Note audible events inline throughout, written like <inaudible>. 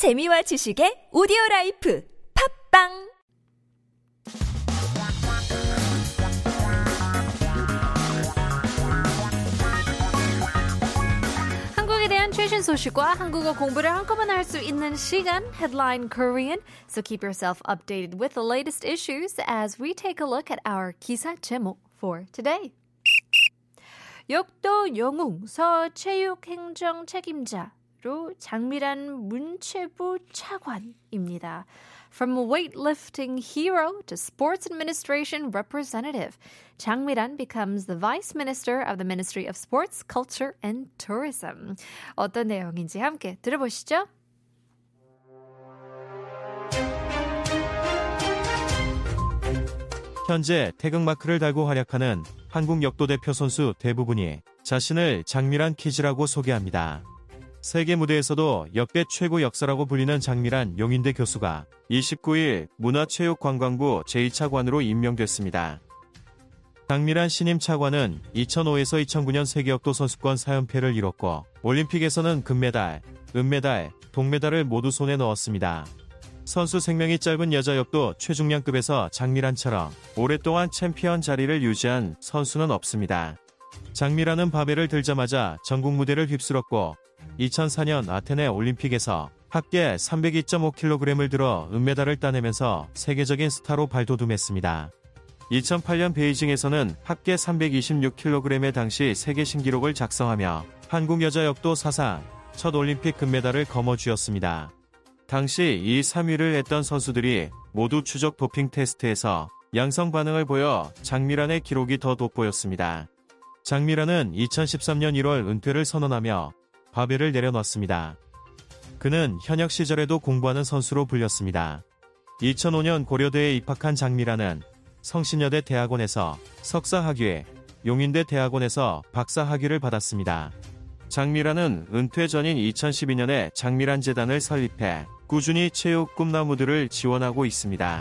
재미와 지식의 오디오 라이프 팝빵 최신 소식과 한국어 공부를 한꺼번에 할 수 있는 시간 Headline Korean. So keep yourself updated with the latest issues as we take a look at our 기사 제목 for today. 역도 영웅 서체육행정 책임자 로 장미란 문체부 차관입니다. From weightlifting hero to sports administration representative, Miran becomes the vice minister of the Ministry of Sports, Culture and Tourism. 어떤 내용인지 함께 들어보시죠. 현재 태극마크를 달고 활약하는 한국 역도 대표 선수 대부분이 자신을 장미란 키즈라고 소개합니다. 세계 무대에서도 역대 최고 역사라고 불리는 장미란 용인대 교수가 29일 문화체육관광부 제2차관으로 임명됐습니다. 장미란 신임 차관은 2005에서 2009년 세계역도 선수권 4연패를 이뤘고 올림픽에서는 금메달, 은메달, 동메달을 모두 손에 넣었습니다. 선수 생명이 짧은 여자 역도 최중량급에서 장미란처럼 오랫동안 챔피언 자리를 유지한 선수는 없습니다. 장미란은 바벨을 들자마자 전국 무대를 휩쓸었고 2004년 아테네 올림픽에서 합계 302.5kg을 들어 은메달을 따내면서 세계적인 스타로 발돋움했습니다. 2008년 베이징에서는 합계 326kg의 당시 세계 신기록을 작성하며 한국 여자 역도 사상 첫 올림픽 금메달을 거머쥐었습니다. 당시 이 3위를 했던 선수들이 모두 추적 도핑 테스트에서 양성 반응을 보여 장미란의 기록이 더 돋보였습니다. 장미란은 2013년 1월 은퇴를 선언하며 바벨을 내려놨습니다. 그는 현역 시절에도 공부하는 선수로 불렸습니다. 2005년 고려대에 입학한 장미란은 성신여대 대학원에서 석사 학위에 용인대 대학원에서 박사 학위를 받았습니다. 장미란은 은퇴 전인 2012년에 장미란 재단을 설립해 꾸준히 체육 꿈나무들을 지원하고 있습니다.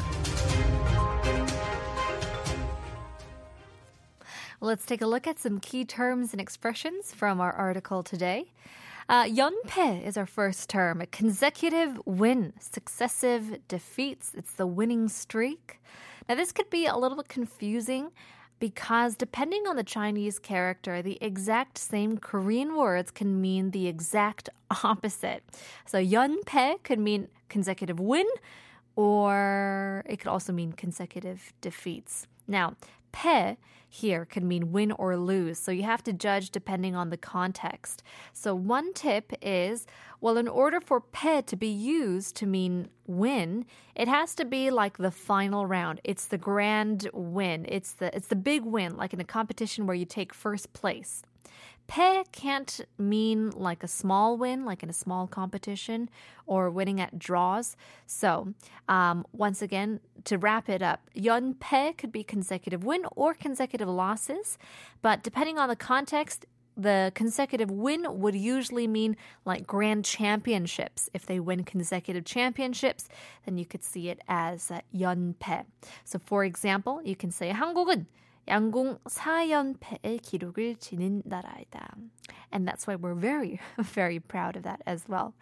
Let's take a look at some key terms and expressions from our article today. Uh, 연패 is our first term. A consecutive win, successive defeats. It's the winning streak. Now, this could be a little bit confusing because depending on the Chinese character, the exact same Korean words can mean the exact <laughs> opposite. So, 연패 could mean consecutive win, or it could also mean consecutive defeats. Now, 패 here can mean win or lose, so you have to judge depending on the context. So, one tip is well, in order for 패 to be used to mean win, it has to be like the final round. It's the grand win. It's the it's the big win, like in a competition where you take first place. 패 can't mean like a small win, like in a small competition, or winning at draws. So, um, once again, to wrap it up, 연패 could be consecutive win or consecutive losses, but depending on the context, the consecutive win would usually mean like grand championships. If they win consecutive championships, then you could see it as uh, 연패. So, for example, you can say 한국은 양궁 4연패의 기록을 지닌 나라이다. And that's why we're very, <laughs> very proud of that as well.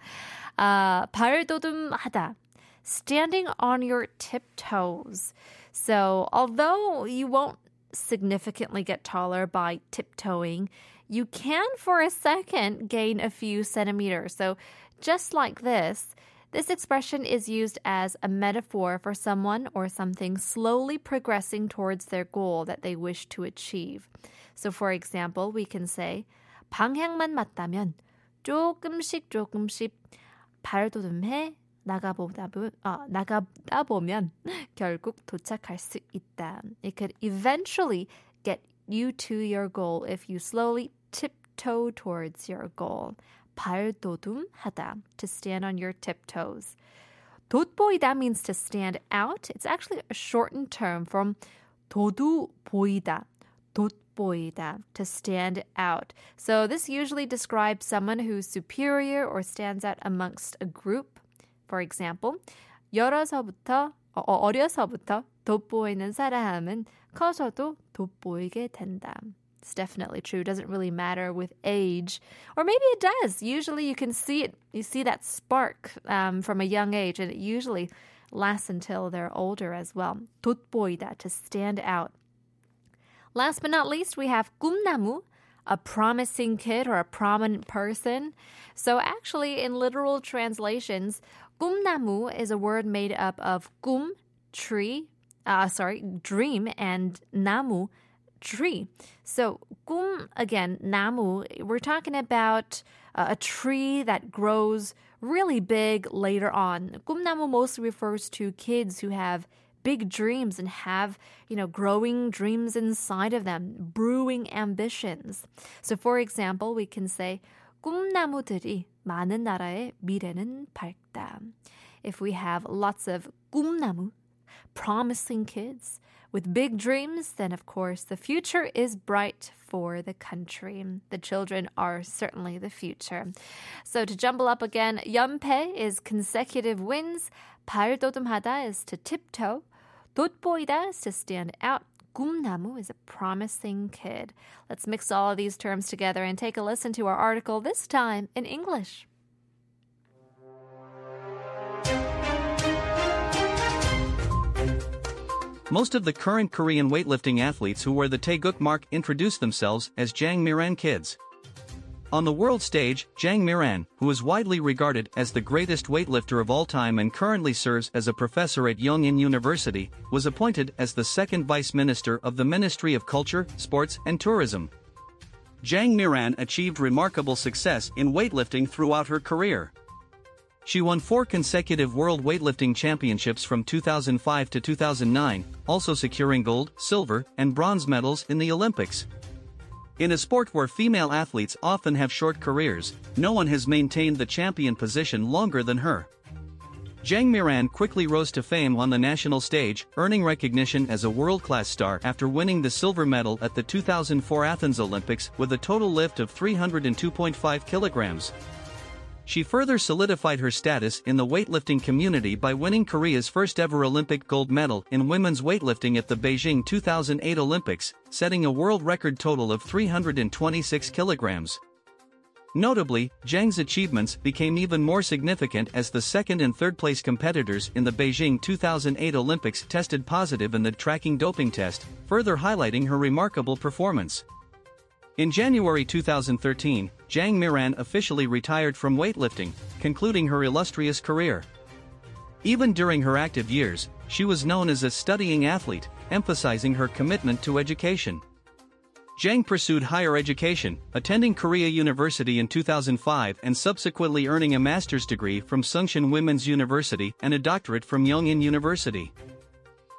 Uh, 발돋움하다. Standing on your tiptoes. So, although you won't significantly get taller by tiptoeing, you can for a second gain a few centimeters. So, just like this, this expression is used as a metaphor for someone or something slowly progressing towards their goal that they wish to achieve. So, for example, we can say, 방향만 맞다면 조금씩 조금씩 발돋움해 나가보다, 보, 아, 나가다 보면 <laughs> 결국 도착할 수 있다. It could eventually get you to your goal if you slowly tiptoe towards your goal. 발돋움하다, to stand on your tiptoes. 돋보이다 means to stand out. It's actually a shortened term from 도두 보이다, 돋보이다, to stand out. So this usually describes someone who's superior or stands out amongst a group. For example, 열어서부터 어, 어려서부터 돋보이는 사람은 커서도 돋보이게 된다. It's definitely true. It doesn't really matter with age, or maybe it does. Usually, you can see it. You see that spark um, from a young age, and it usually lasts until they're older as well. 돋보이다 to stand out. Last but not least, we have 꿈나무, a promising kid or a prominent person. So actually, in literal translations, 꿈나무 is a word made up of kum, tree, uh, sorry, dream, and namu, tree. So, kum, again, namu, we're talking about uh, a tree that grows really big later on. Kumnamu mostly refers to kids who have big dreams and have, you know, growing dreams inside of them, brewing ambitions. So, for example, we can say, 꿈나무들이 많은 나라의 미래는 밝다. If we have lots of 꿈나무, promising kids, with big dreams, then of course the future is bright for the country. The children are certainly the future. So to jumble up again, 연패 is consecutive wins, 발돋움하다 is to tiptoe, 돋보이다 is to stand out, 꿈나무 is a promising kid. Let's mix all of these terms together and take a listen to our article, this time in English. Most of the current Korean weightlifting athletes who wear the Taeguk mark introduce themselves as Jang Miran kids. On the world stage, Jang Miran, who is widely regarded as the greatest weightlifter of all time and currently serves as a professor at Yongin University, was appointed as the second vice minister of the Ministry of Culture, Sports and Tourism. Jang Miran achieved remarkable success in weightlifting throughout her career. She won four consecutive World Weightlifting Championships from 2005 to 2009, also securing gold, silver, and bronze medals in the Olympics. In a sport where female athletes often have short careers, no one has maintained the champion position longer than her. Jang Miran quickly rose to fame on the national stage, earning recognition as a world-class star after winning the silver medal at the 2004 Athens Olympics with a total lift of 302.5 kilograms. She further solidified her status in the weightlifting community by winning Korea's first ever Olympic gold medal in women's weightlifting at the Beijing 2008 Olympics, setting a world record total of 326 kilograms. Notably, Jang's achievements became even more significant as the second and third place competitors in the Beijing 2008 Olympics tested positive in the tracking doping test, further highlighting her remarkable performance. In January 2013, Jang Miran officially retired from weightlifting, concluding her illustrious career. Even during her active years, she was known as a studying athlete, emphasizing her commitment to education. Jang pursued higher education, attending Korea University in 2005 and subsequently earning a master's degree from Sungshin Women's University and a doctorate from Yongin University.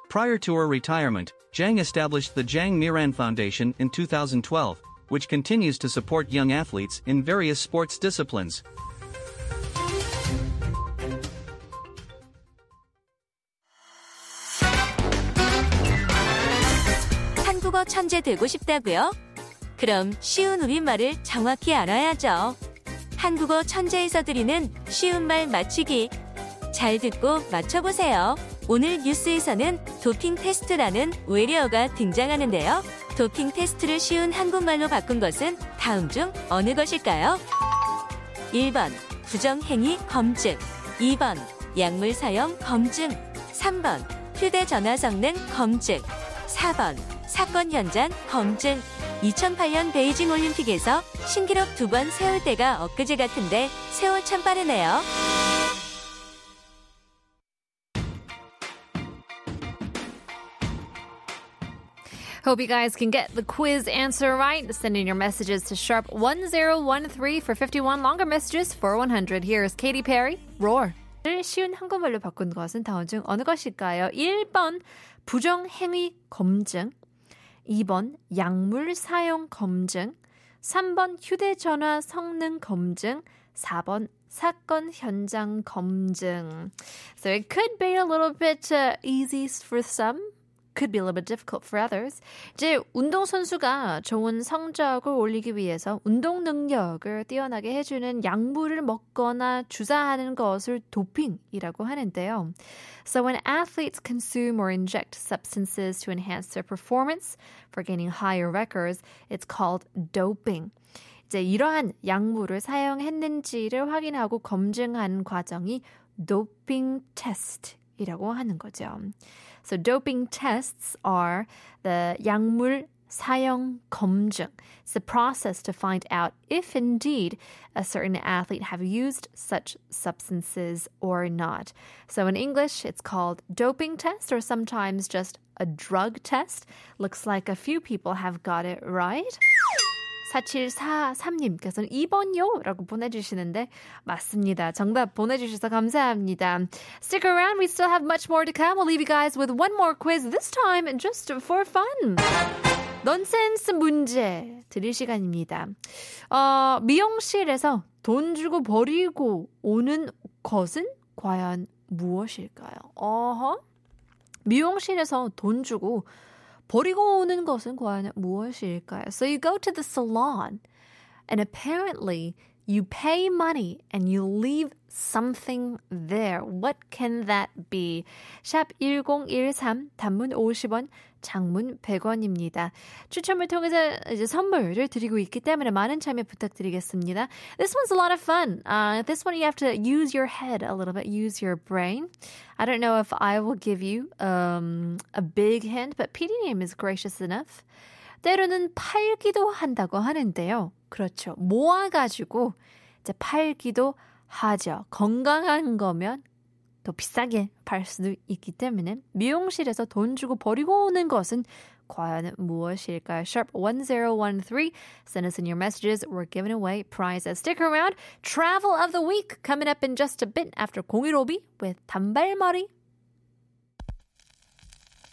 Prior to her retirement, Jang established the Jang Miran Foundation in 2012, which continues to support young athletes in various sports disciplines. 한국어 천재 되고 싶다고요? 그럼 쉬운 우리말을 정확히 알아야죠. 한국어 천재에서 드리는 쉬운 말 맞추기. 잘 듣고 맞춰보세요. 오늘 뉴스에서는 도핑 테스트라는 외래어가 등장하는데요. 도핑 테스트를 쉬운 한국말로 바꾼 것은 다음 중 어느 것일까요? 1번 부정행위 검증 2번 약물 사용 검증 3번 휴대전화 성능 검증 4번 사건 현장 검증 2008년 베이징 올림픽에서 신기록 두 번 세울 때가 엊그제 같은데 세월 참 빠르네요. Hope you guys can get the quiz answer right. Send in your messages to sharp 1013 for 51 longer messages for 100. Here's Katy Perry, Roar. 를 쉬운 한국말로 바꾼 것은 다음 중 어느 것일까요? 1번 부정행위 검증 2번 약물 사용 검증 3번 휴대전화 성능 검증 4번 사건 현장 검증 So it could be a little bit uh, easy for some could be a little bit difficult for others. 이제 운동선수가 좋은 성적을 올리기 위해서 운동 능력을 뛰어나게 해주는 약물을 먹거나 주사하는 것을 도핑이라고 하는데요. So when athletes consume or inject substances to enhance their performance for gaining higher records, it's called doping. 이제 이러한 약물을 사용했는지를 확인하고 검증하는 과정이 doping test 이라고 하는 거죠. So doping tests are the 약물 사용 검증. It's the process to find out if indeed a certain athlete have used such substances or not. So in English, it's called doping test or sometimes just a drug test. Looks like a few people have got it right. 4743님께서는 2번요? 라고 보내주시는데 맞습니다. 정답 보내주셔서 감사합니다. Stick around. We still have much more to come. We'll leave you guys with one more quiz. This time just for fun. 넌센스 문제 드릴 시간입니다. 어, 미용실에서 돈 주고 버리고 오는 것은 과연 무엇일까요? 어허. 미용실에서 돈 주고 버리고 오는 것은 과연 무엇일까요? So you go to the salon and apparently you pay money and you leave something there. What can that be? 샵 1013 단문 50원 장문 100원입니다. 추첨을 통해서 이제 선물을 드리고 있기 때문에 많은 참여 부탁드리겠습니다. This one's a lot of fun. Uh, this one you have to use your head a little bit, use your brain. I don't know if I will give you um, a big hint, but PD님 is gracious enough. 때로는 팔기도 한다고 하는데요. 그렇죠. 모아가지고 이제 팔기도 하죠. 건강한 거면 더 비싸게 팔 수도 있기 때문에 미용실에서 돈 주고 버리고 오는 것은 과연 무엇일까요? Sharp 1013. Send us in your messages. We're giving away prizes. Stick around. Travel of the week coming up in just a bit after 015 with 단발머리.